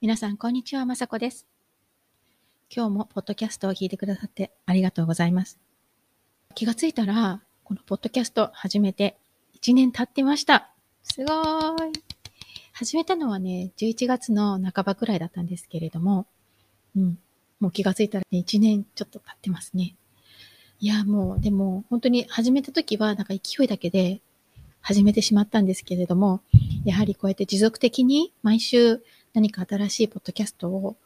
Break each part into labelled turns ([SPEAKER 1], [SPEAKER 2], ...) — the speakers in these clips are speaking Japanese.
[SPEAKER 1] 皆さん、こんにちは。まさこです。今日もポッドキャストを聞いてくださってありがとうございます。気がついたら、このポッドキャスト始めて1年経ってました。すごーい。始めたのはね、11月の半ばくらいだったんですけれども、うん。もう気がついたらね、1年ちょっと経ってますね。いや、もう、でも、本当に始めた時は、なんか勢いだけで始めてしまったんですけれども、やはりこうやって持続的に毎週何か新しいポッドキャストを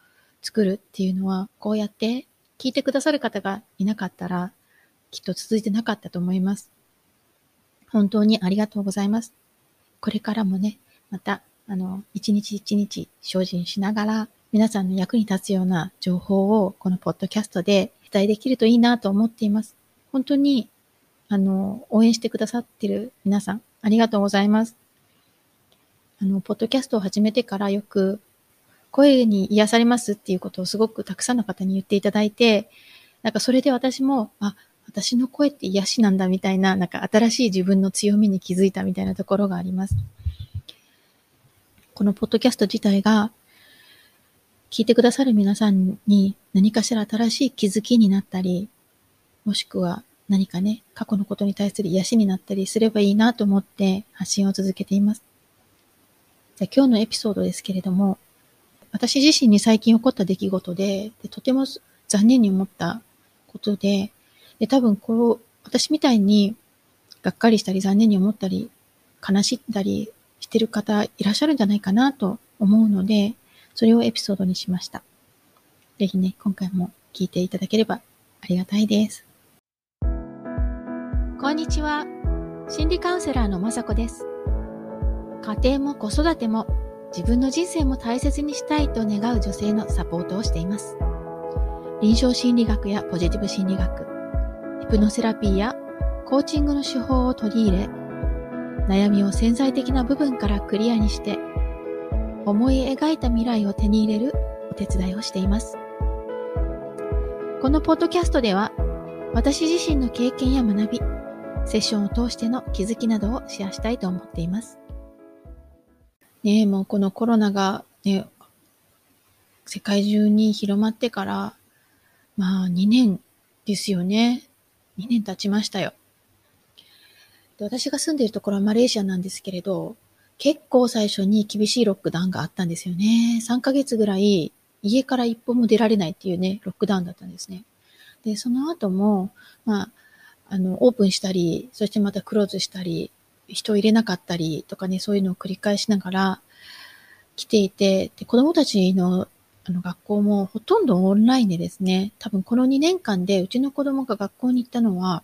[SPEAKER 1] 作るっていうのは、こうやって聞いてくださる方がいなかったら、きっと続いてなかったと思います。本当にありがとうございます。これからもね、また、あの、一日一日精進しながら、皆さんの役に立つような情報をこのポッドキャストで伝えできるといいなと思っています。本当に、あの、応援してくださってる皆さん、ありがとうございます。あの、ポッドキャストを始めてからよく、声に癒されますっていうことをすごくたくさんの方に言っていただいて、なんかそれで私も、あ、私の声って癒しなんだみたいな、なんか新しい自分の強みに気づいたみたいなところがあります。このポッドキャスト自体が、聞いてくださる皆さんに何かしら新しい気づきになったり、もしくは何かね、過去のことに対する癒しになったりすればいいなと思って発信を続けています。じゃ今日のエピソードですけれども、私自身に最近起こった出来事で、でとても残念に思ったことで、で多分こう、私みたいにがっかりしたり残念に思ったり、悲しんだりしてる方いらっしゃるんじゃないかなと思うので、それをエピソードにしました。ぜひね、今回も聞いていただければありがたいです。こんにちは。心理カウンセラーのまさこです。家庭も子育ても自分の人生も大切にしたいと願う女性のサポートをしています。臨床心理学やポジティブ心理学、ヒプノセラピーやコーチングの手法を取り入れ、悩みを潜在的な部分からクリアにして、思い描いた未来を手に入れるお手伝いをしています。このポッドキャストでは、私自身の経験や学び、セッションを通しての気づきなどをシェアしたいと思っています。ねもうこのコロナがね、世界中に広まってから、まあ2年ですよね。2年経ちましたよ。で私が住んでいるところはマレーシアなんですけれど、結構最初に厳しいロックダウンがあったんですよね。3ヶ月ぐらい家から一歩も出られないっていうね、ロックダウンだったんですね。で、その後も、まあ、あの、オープンしたり、そしてまたクローズしたり、人を入れなかったりとかね、そういうのを繰り返しながら来ていて、で子供たちのあの学校もほとんどオンラインでですね、多分この2年間でうちの子供が学校に行ったのは、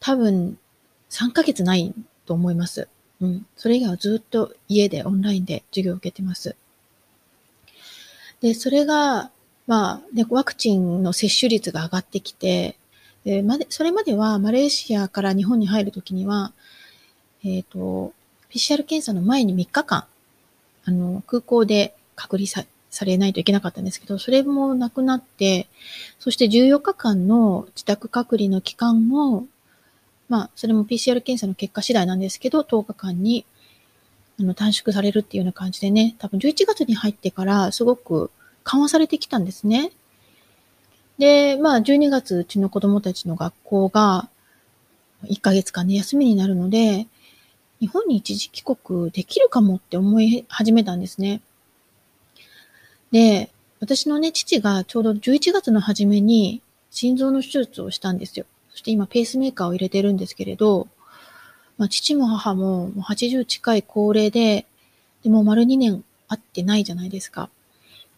[SPEAKER 1] 多分3ヶ月ないと思います。うん。それ以外はずっと家でオンラインで授業を受けてます。で、それが、まあ、で、ワクチンの接種率が上がってきて、でまで、それまではマレーシアから日本に入るときには、えっ、ー、と、PCR 検査の前に3日間、あの、空港で隔離さされないといけなかったんですけど、それもなくなって、そして14日間の自宅隔離の期間も、まあ、それも PCR 検査の結果次第なんですけど、10日間にあの短縮されるっていうような感じでね、多分11月に入ってからすごく緩和されてきたんですね。で、まあ、12月うちの子供たちの学校が1ヶ月間ね、休みになるので、日本に一時帰国できるかもって思い始めたんですね。で、私のね、父がちょうど11月の初めに心臓の手術をしたんですよ。そして今ペースメーカーを入れてるんですけれど、まあ、父も母ももう80近い高齢で、でも丸2年会ってないじゃないですか。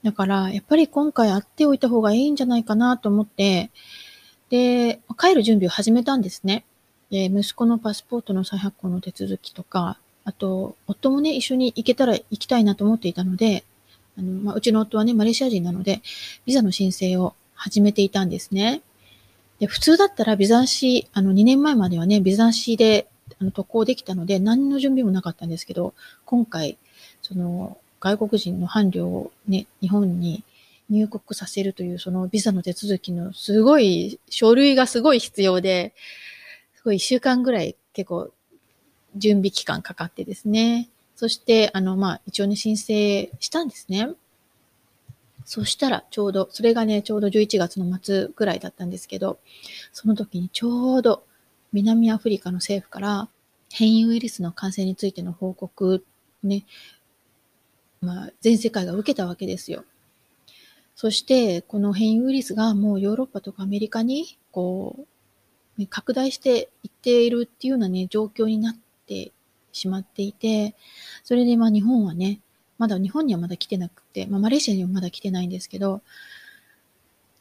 [SPEAKER 1] だから、やっぱり今回会っておいた方がいいんじゃないかなと思って、で、帰る準備を始めたんですね。で、息子のパスポートの再発行の手続きとか、あと、夫もね、一緒に行けたら行きたいなと思っていたので、あの、まあ、うちの夫はね、マレーシア人なので、ビザの申請を始めていたんですね。で、普通だったらビザ足、あの、2年前まではね、ビザ足で、あの、渡航できたので、何の準備もなかったんですけど、今回、その、外国人の伴侶をね、日本に入国させるという、そのビザの手続きのすごい、書類がすごい必要で、すごい一週間ぐらい結構準備期間かかってですね。そして、あの、まあ、一応ね、申請したんですね。そしたらちょうど、それがね、ちょうど11月の末ぐらいだったんですけど、その時にちょうど南アフリカの政府から変異ウイルスの感染についての報告ね、まあ、全世界が受けたわけですよ。そして、この変異ウイルスがもうヨーロッパとかアメリカに、こう、ね、拡大していっているっていうようなね、状況になってしまっていて、それでまあ日本はね、まだ日本にはまだ来てなくて、まあマレーシアにはまだ来てないんですけど、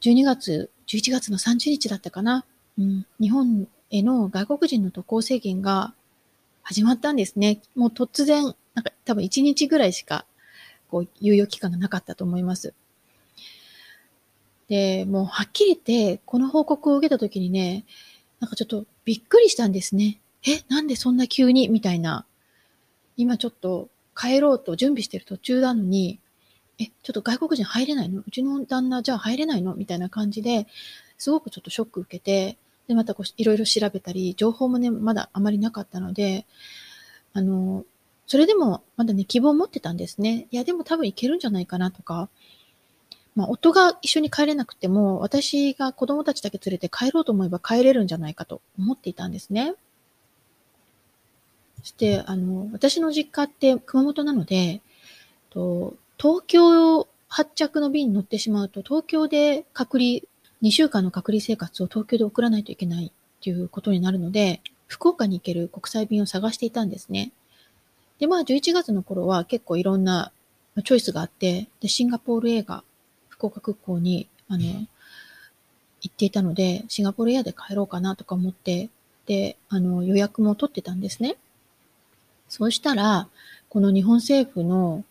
[SPEAKER 1] 12月、11月の30日だったかな、うん、日本への外国人の渡航制限が始まったんですね。もう突然、なんか多分1日ぐらいしか、こう、猶予期間がなかったと思います。で、もうはっきり言って、この報告を受けた時にね、なんかちょっとびっくりしたんですね。え、なんでそんな急に？みたいな。今ちょっと帰ろうと準備してる途中なのに、え、ちょっと外国人入れないの？うちの旦那じゃあ入れないの？みたいな感じで、すごくちょっとショック受けて、で、またこういろいろ調べたり、情報もね、まだあまりなかったので、あの、それでもまだね、希望を持ってたんですね。いや、でも多分いけるんじゃないかなとか、まあ、夫が一緒に帰れなくても、私が子供たちだけ連れて帰ろうと思えば帰れるんじゃないかと思っていたんですね。そして、あの、私の実家って熊本なので、と東京発着の便に乗ってしまうと、東京で隔離、2週間の隔離生活を東京で送らないといけないっていうことになるので、福岡に行ける国際便を探していたんですね。で、まあ11月の頃は結構いろんなチョイスがあって、で、シンガポール映画、福岡空港に、あの、行っていたので、シンガポールエアで帰ろうかなとか思って、で、あの、予約も取ってたんですね。そうしたら、この日本政府の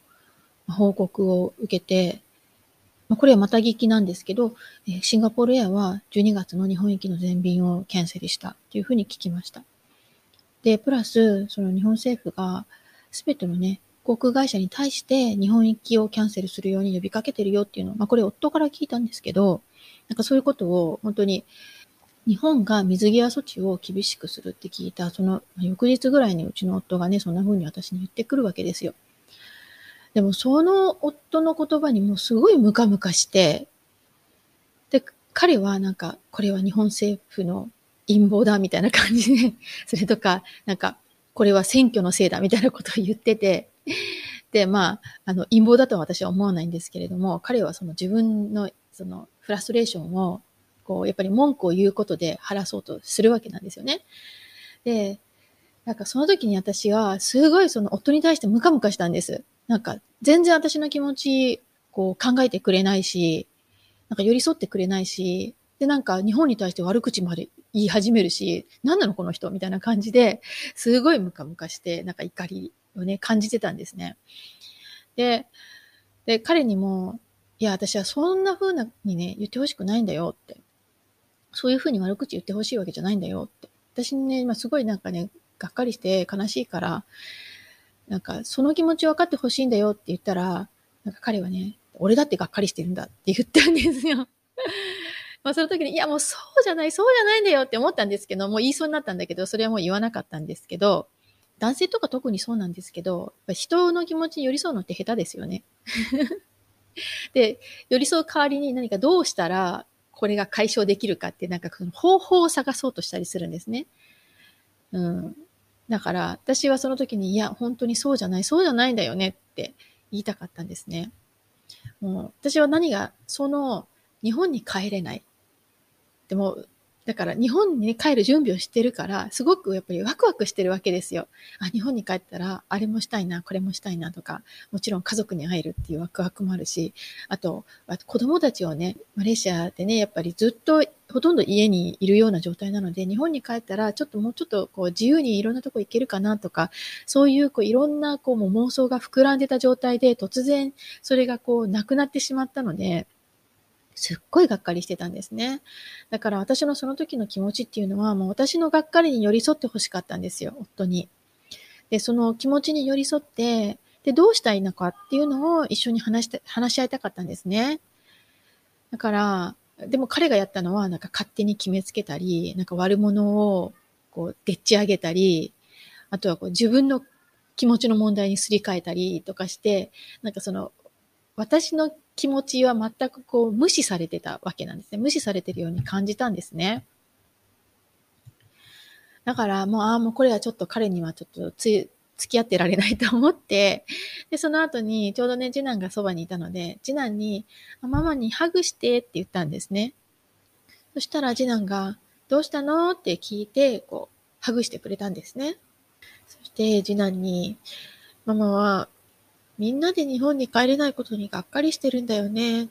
[SPEAKER 1] 報告を受けて、これはまた聞きなんですけど、シンガポールエアは12月の日本行きの全便をキャンセルしたというふうに聞きました。で、プラス、その日本政府がすべてのね、航空会社に対して日本行きをキャンセルするように呼びかけてるよっていうのを、まあこれ夫から聞いたんですけど、なんかそういうことを本当に日本が水際措置を厳しくするって聞いた、その翌日ぐらいにうちの夫がね、そんな風に私に言ってくるわけですよ。でもその夫の言葉にもすごいムカムカして、で、彼はなんか、これは日本政府の陰謀だみたいな感じで、それとか、なんか、これは選挙のせいだみたいなことを言ってて、で、まあ、あの、陰謀だとは私は思わないんですけれども、彼はその自分のそのフラストレーションをこう、やっぱり文句を言うことで晴らそうとするわけなんですよね。で、なんかその時に私は、すごいその夫に対してムカムカしたんです。なんか、全然私の気持ち、こう考えてくれないし、なんか寄り添ってくれないし、で、なんか日本に対して悪口まで言い始めるし、何なのこの人みたいな感じで、すごいムカムカして、なんか怒りをね、感じてたんですね。で、で、彼にも、いや、私はそんな風なにね、言ってほしくないんだよって。そういうふうに悪口言ってほしいわけじゃないんだよって。私ね、今すごいなんかね、がっかりして悲しいから、なんかその気持ち分かってほしいんだよって言ったら、なんか彼はね、俺だってがっかりしてるんだって言ったんですよ。まあその時に、いやもうそうじゃない、そうじゃないんだよって思ったんですけど、もう言いそうになったんだけど、それはもう言わなかったんですけど、男性とか特にそうなんですけど、人の気持ちに寄り添うのって下手ですよね。で、寄り添う代わりに何かどうしたらこれが解消できるかって、なんかその方法を探そうとしたりするんですね。うん。だから、私はその時に、いや、本当にそうじゃない、そうじゃないんだよねって言いたかったんですね。もう、私は何が、その、日本に帰れない。でも、だから日本に、ね、帰る準備をしてるから、すごくやっぱりワクワクしてるわけですよ。あ、日本に帰ったら、あれもしたいな、これもしたいなとか、もちろん家族に会えるっていうワクワクもあるし、あと、あと子供たちをね、マレーシアでね、やっぱりずっとほとんど家にいるような状態なので、日本に帰ったら、ちょっともうちょっとこう自由にいろんなとこ行けるかなとか、そういうこういろんなこうも妄想が膨らんでた状態で、突然それがこうなくなってしまったので、すっごいがっかりしてたんですね。だから私のその時の気持ちっていうのは、もう私のがっかりに寄り添ってほしかったんですよ、夫に。で、その気持ちに寄り添って、で、どうしたいのかっていうのを一緒に話して、話し合いたかったんですね。だから、でも彼がやったのは、なんか勝手に決めつけたり、なんか悪者をこう、でっち上げたり、あとはこう自分の気持ちの問題にすり替えたりとかして、なんかその、私の気持ちは全くこう無視されてたわけなんですね。無視されてるように感じたんですね。だからもう、ああ、もうこれはちょっと彼にはちょっとつ付き合ってられないと思って、で、その後にちょうどね、次男がそばにいたので、次男に、ママにハグしてって言ったんですね。そしたら次男が、どうしたの？って聞いて、こう、ハグしてくれたんですね。そして次男に、ママは、みんなで日本に帰れないことにがっかりしてるんだよね。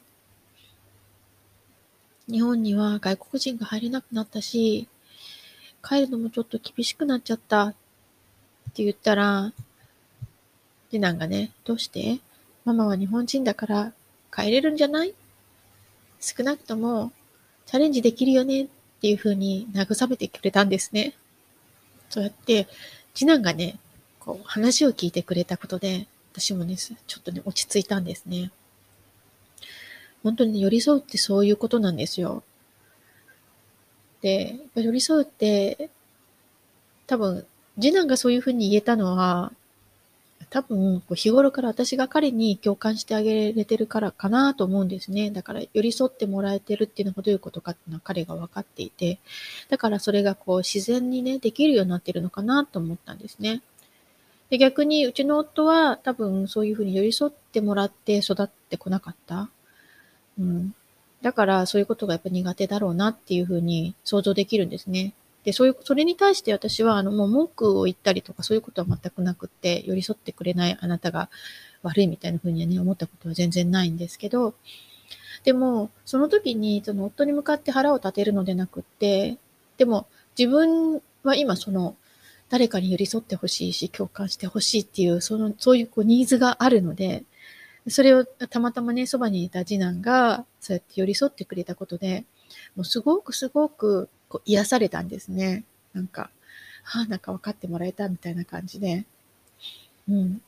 [SPEAKER 1] 日本には外国人が入れなくなったし、帰るのもちょっと厳しくなっちゃったって言ったら、次男がね、どうして？ママは日本人だから帰れるんじゃない？少なくともチャレンジできるよね？っていう風に慰めてくれたんですね。そうやって、次男がね、こう話を聞いてくれたことで、私もね、ちょっとね、落ち着いたんですね。本当に、ね、寄り添うってそういうことなんですよ。で、寄り添うって、多分、次男がそういうふうに言えたのは、多分、日頃から私が彼に共感してあげれてるからかなと思うんですね。だから寄り添ってもらえてるっていうのはどういうことかっていうのは彼が分かっていて、だからそれがこう自然にね、できるようになってるのかなと思ったんですね。で逆にうちの夫は多分そういうふうに寄り添ってもらって育ってこなかった。うん。だからそういうことがやっぱ苦手だろうなっていうふうに想像できるんですね。で、そういう、それに対して私は、あの、もう文句を言ったりとか、そういうことは全くなくって、寄り添ってくれないあなたが悪いみたいな風にはね、思ったことは全然ないんですけど、でも、その時に、その夫に向かって腹を立てるのでなくって、でも、自分は今その、誰かに寄り添ってほしいし、共感してほしいっていう、その、そういうこうニーズがあるので、それをたまたまね、そばにいた次男が、そうやって寄り添ってくれたことで、もうすごくすごくこう癒されたんですね。なんか、はあ、なんか分かってもらえたみたいな感じで。うん。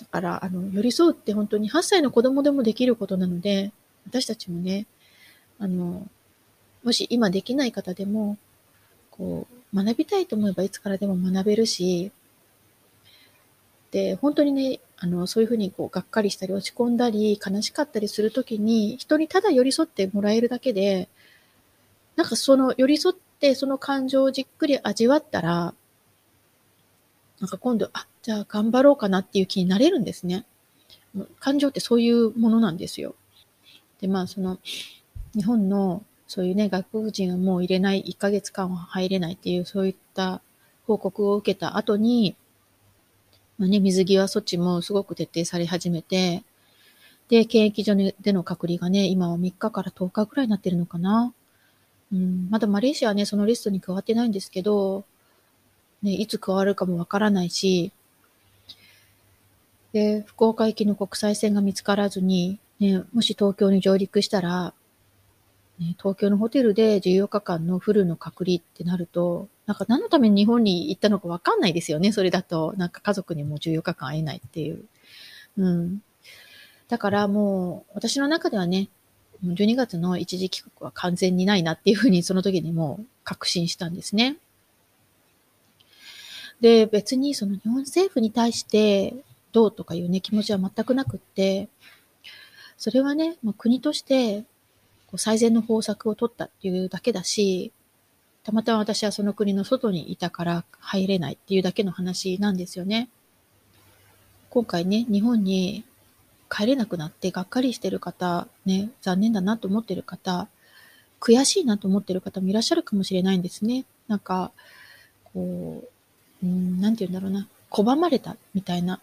[SPEAKER 1] だから、あの、寄り添うって本当に8歳の子供でもできることなので、私たちもね、あの、もし今できない方でも、こう、学びたいと思えばいつからでも学べるし、で、本当にね、あの、そういうふうにこう、がっかりしたり落ち込んだり、悲しかったりするときに、人にただ寄り添ってもらえるだけで、なんかその寄り添ってその感情をじっくり味わったら、なんか今度、あ、じゃあ頑張ろうかなっていう気になれるんですね。感情ってそういうものなんですよ。で、まあその、日本のそういうね、外国人はもう入れない、1ヶ月間は入れないっていう、そういった報告を受けた後に、まあね、水際措置もすごく徹底され始めて、で、検疫所での隔離がね、今は3日から10日ぐらいになってるのかな。うん、まだマレーシアはね、そのリストに加わってないんですけど、ね、いつ加わるかもわからないし、で、福岡行きの国際線が見つからずに、ね、もし東京に上陸したら、ね、東京のホテルで14日間のフルの隔離ってなると、なんか何のために日本に行ったのかわかんないですよね。それだと、なんか家族にも14日間会えないっていう。うん。だからもう、私の中ではね、12月の一時帰国は完全にないなっていうふうにその時にもう確信したんですね。で、別にその日本政府に対してどうとかいうね、気持ちは全くなくって、それはね、まあ、国としてこう最善の方策を取ったっていうだけだし、たまたま私はその国の外にいたから入れないっていうだけの話なんですよね。今回ね、日本に帰れなくなってがっかりしてる方、ね、残念だなと思ってる方、悔しいなと思ってる方もいらっしゃるかもしれないんですね。なんか、こう、うん、なんて言うんだろうな、拒まれたみたいな、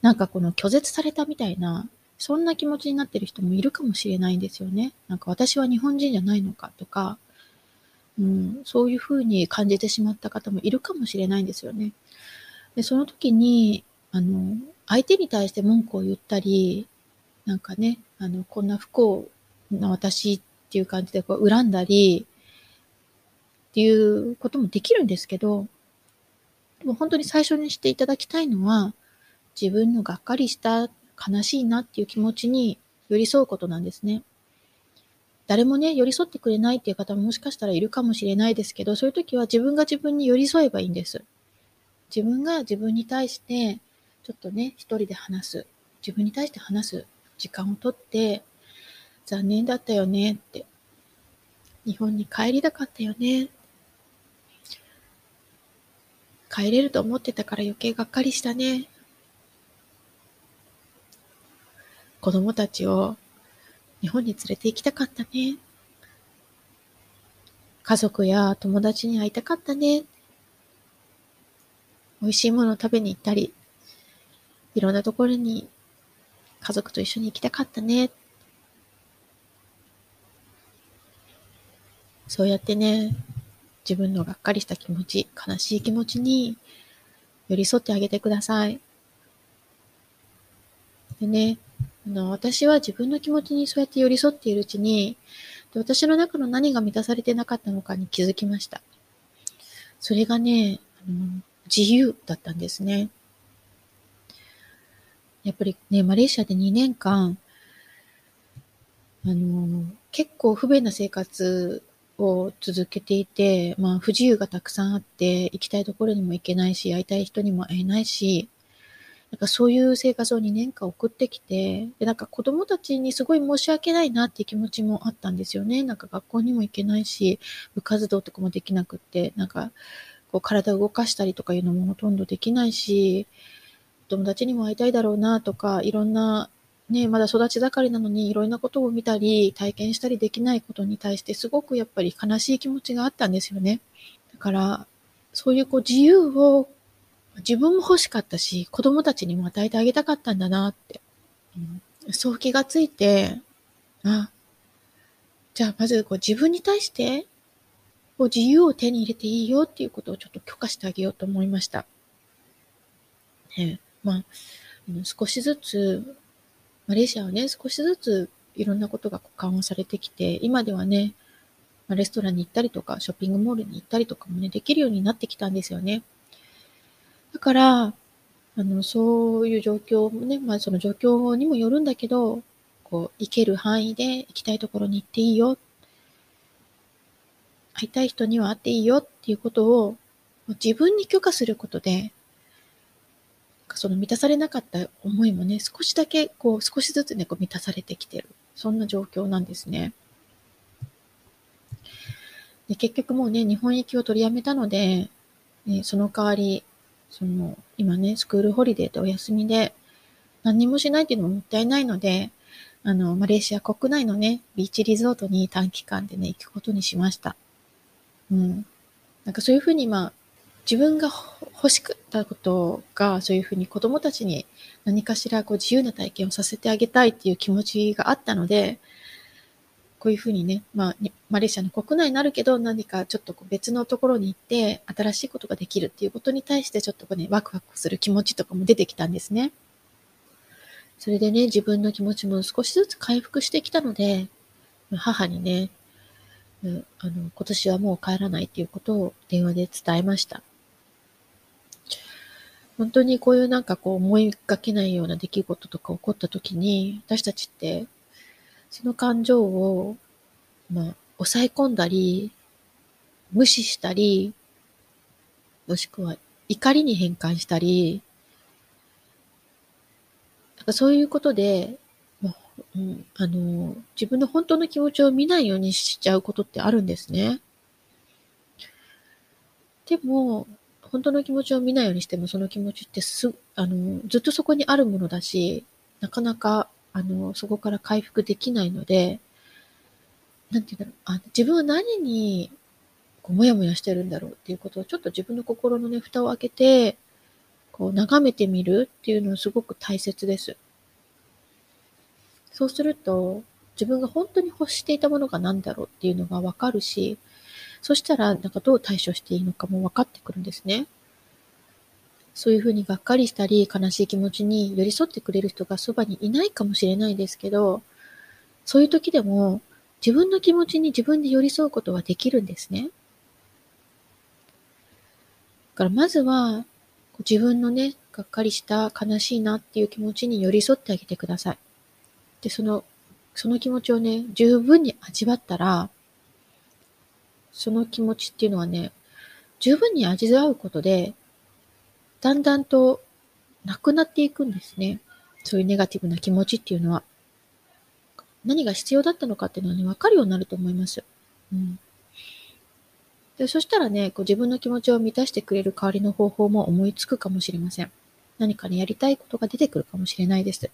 [SPEAKER 1] なんかこの拒絶されたみたいな、そんな気持ちになってる人もいるかもしれないんですよね。なんか私は日本人じゃないのかとか、うん、そういうふうに感じてしまった方もいるかもしれないんですよね。で、その時に、あの、相手に対して文句を言ったり、なんかね、あの、こんな不幸な私っていう感じでこう恨んだり、っていうこともできるんですけど、でも本当に最初にしていただきたいのは、自分のがっかりした悲しいなっていう気持ちに寄り添うことなんですね。誰もね、寄り添ってくれないっていう方ももしかしたらいるかもしれないですけど、そういう時は自分が自分に寄り添えばいいんです。自分が自分に対してちょっとね、一人で話す。自分に対して話す時間をとって、残念だったよねって。日本に帰りたかったよね。帰れると思ってたから余計がっかりしたね。子供たちを日本に連れて行きたかったね。家族や友達に会いたかったね。美味しいものを食べに行ったり、いろんなところに家族と一緒に行きたかったね。そうやってね、自分のがっかりした気持ち、悲しい気持ちに寄り添ってあげてください。でね、あの私は自分の気持ちにそうやって寄り添っているうちに、私の中の何が満たされてなかったのかに気づきました。それがね、あの自由だったんですね。やっぱりね、マレーシアで2年間、あの、結構不便な生活を続けていて、まあ不自由がたくさんあって、行きたいところにも行けないし、会いたい人にも会えないし、なんかそういう生活を2年間送ってきて、で、なんか子供たちにすごい申し訳ないなって気持ちもあったんですよね。なんか学校にも行けないし、部活動とかもできなくって、なんかこう体を動かしたりとかいうのもほとんどできないし、友達にも会いたいだろうなとか、いろんなね、まだ育ち盛りなのにいろんなことを見たり、体験したりできないことに対してすごくやっぱり悲しい気持ちがあったんですよね。だから、そういうこう自由を自分も欲しかったし、子供たちにも与えてあげたかったんだなって。うん、そう気がついて、あ、じゃあまずこう自分に対してこう自由を手に入れていいよっていうことをちょっと許可してあげようと思いました。ね、まあ、少しずつマレーシアはね、少しずついろんなことが緩和されてきて、今ではね、レストランに行ったりとか、ショッピングモールに行ったりとかもね、できるようになってきたんですよね。だから、あの、そういう状況もね、まあその状況にもよるんだけど、こう、行ける範囲で行きたいところに行っていいよ。会いたい人には会っていいよっていうことを自分に許可することで、その満たされなかった思いもね、少しだけ、こう、少しずつね、こう満たされてきてる。そんな状況なんですね。で結局もうね、日本行きを取りやめたので、ね、その代わり、その、今ね、スクールホリデーでお休みで、何もしないっていうのももったいないので、あの、マレーシア国内のね、ビーチリゾートに短期間でね、行くことにしました。うん。なんかそういうふうに、まあ、自分が欲しかったことが、そういうふうに子供たちに何かしらこう自由な体験をさせてあげたいっていう気持ちがあったので、こういうふうにね、まあ、マレーシアの国内になるけど、何かちょっと別のところに行って、新しいことができるっていうことに対して、ちょっとね、ワクワクする気持ちとかも出てきたんですね。それでね、自分の気持ちも少しずつ回復してきたので、母にね、うんあの、今年はもう帰らないっていうことを電話で伝えました。本当にこういうなんかこう思いがけないような出来事とか起こった時に、私たちって、その感情を、まあ、抑え込んだり、無視したり、もしくは怒りに変換したり、なんかそういうことで、まあうん、あの、自分の本当の気持ちを見ないようにしちゃうことってあるんですね。でも、本当の気持ちを見ないようにしても、その気持ちってす、あの、ずっとそこにあるものだし、なかなか、あの、そこから回復できないので、なんて言うんだろう、あ自分は何に、こう、もやもやしてるんだろうっていうことを、ちょっと自分の心のね、蓋を開けて、こう、眺めてみるっていうのはすごく大切です。そうすると、自分が本当に欲していたものが何だろうっていうのがわかるし、そしたら、なんかどう対処していいのかも分かってくるんですね。そういうふうにがっかりしたり、悲しい気持ちに寄り添ってくれる人がそばにいないかもしれないですけど、そういう時でも自分の気持ちに自分で寄り添うことはできるんですね。だからまずは、自分のね、がっかりした悲しいなっていう気持ちに寄り添ってあげてください。で、その、その気持ちをね、十分に味わったら、その気持ちっていうのはね、十分に味わうことで、だんだんとなくなっていくんですね。そういうネガティブな気持ちっていうのは。何が必要だったのかっていうのはね、わかるようになると思います。うん。で、そしたらね、こう自分の気持ちを満たしてくれる代わりの方法も思いつくかもしれません。何かね、やりたいことが出てくるかもしれないです。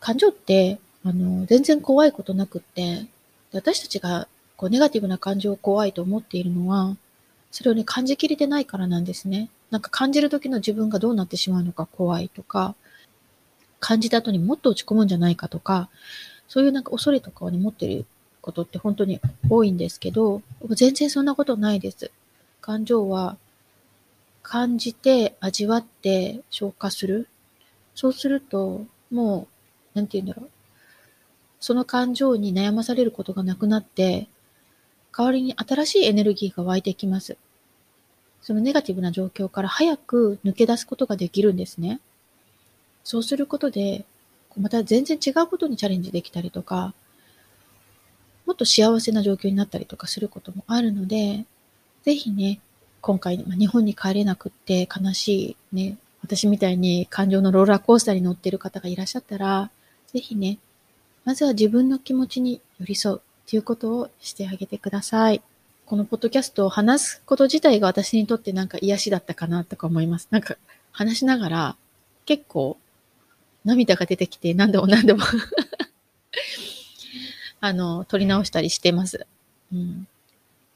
[SPEAKER 1] 感情って、あの、全然怖いことなくって、私たちがこうネガティブな感情を怖いと思っているのは、それをね、感じきれてないからなんですね。なんか感じる時の自分がどうなってしまうのか怖いとか、感じた後にもっと落ち込むんじゃないかとか、そういうなんか恐れとかをね、持ってることって本当に多いんですけど、全然そんなことないです。感情は感じて、味わって、消化する。そうすると、もう、なんて言うんだろう。その感情に悩まされることがなくなって、代わりに新しいエネルギーが湧いてきます。そのネガティブな状況から早く抜け出すことができるんですね。そうすることで、また全然違うことにチャレンジできたりとか、もっと幸せな状況になったりとかすることもあるので、ぜひね、今回、まあ、日本に帰れなくって悲しいね、私みたいに感情のローラーコースターに乗ってる方がいらっしゃったら、ぜひね、まずは自分の気持ちに寄り添う。ということをしてあげてください。このポッドキャストを話すこと自体が私にとってなんか癒しだったかなとか思います。なんか話しながら結構涙が出てきて何度も何度も あの、撮り直したりしてます。うん。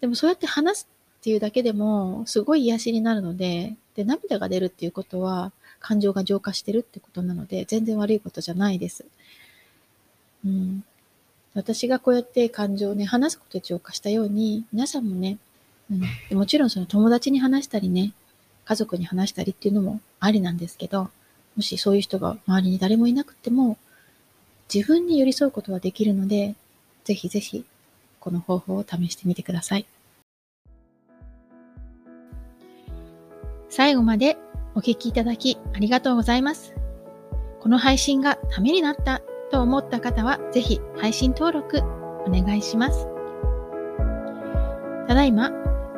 [SPEAKER 1] でもそうやって話すっていうだけでもすごい癒しになるので、で、涙が出るっていうことは感情が浄化してるってことなので全然悪いことじゃないです。うん。私がこうやって感情をね、話すことで浄化したように、皆さんもね、うん、もちろんその友達に話したりね、家族に話したりっていうのもありなんですけど、もしそういう人が周りに誰もいなくても、自分に寄り添うことはできるので、ぜひぜひ、この方法を試してみてください。最後までお聴きいただきありがとうございます。この配信がためになったと思った方は、ぜひ配信登録お願いします。ただいま、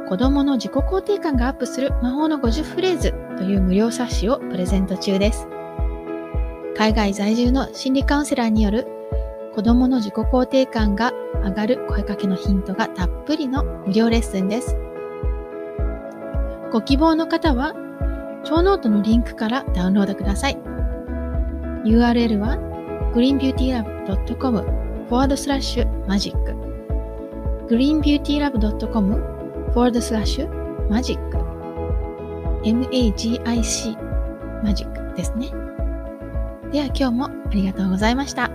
[SPEAKER 1] 子供の自己肯定感がアップする魔法の50フレーズという無料冊子をプレゼント中です。海外在住の心理カウンセラーによる子供の自己肯定感が上がる声かけのヒントがたっぷりの無料レッスンです。ご希望の方は、超ノートのリンクからダウンロードください。URL は greenbeautylab.com forward slash magic greenbeautylab.com forward slash magic magic マジックですね。では今日もありがとうございました。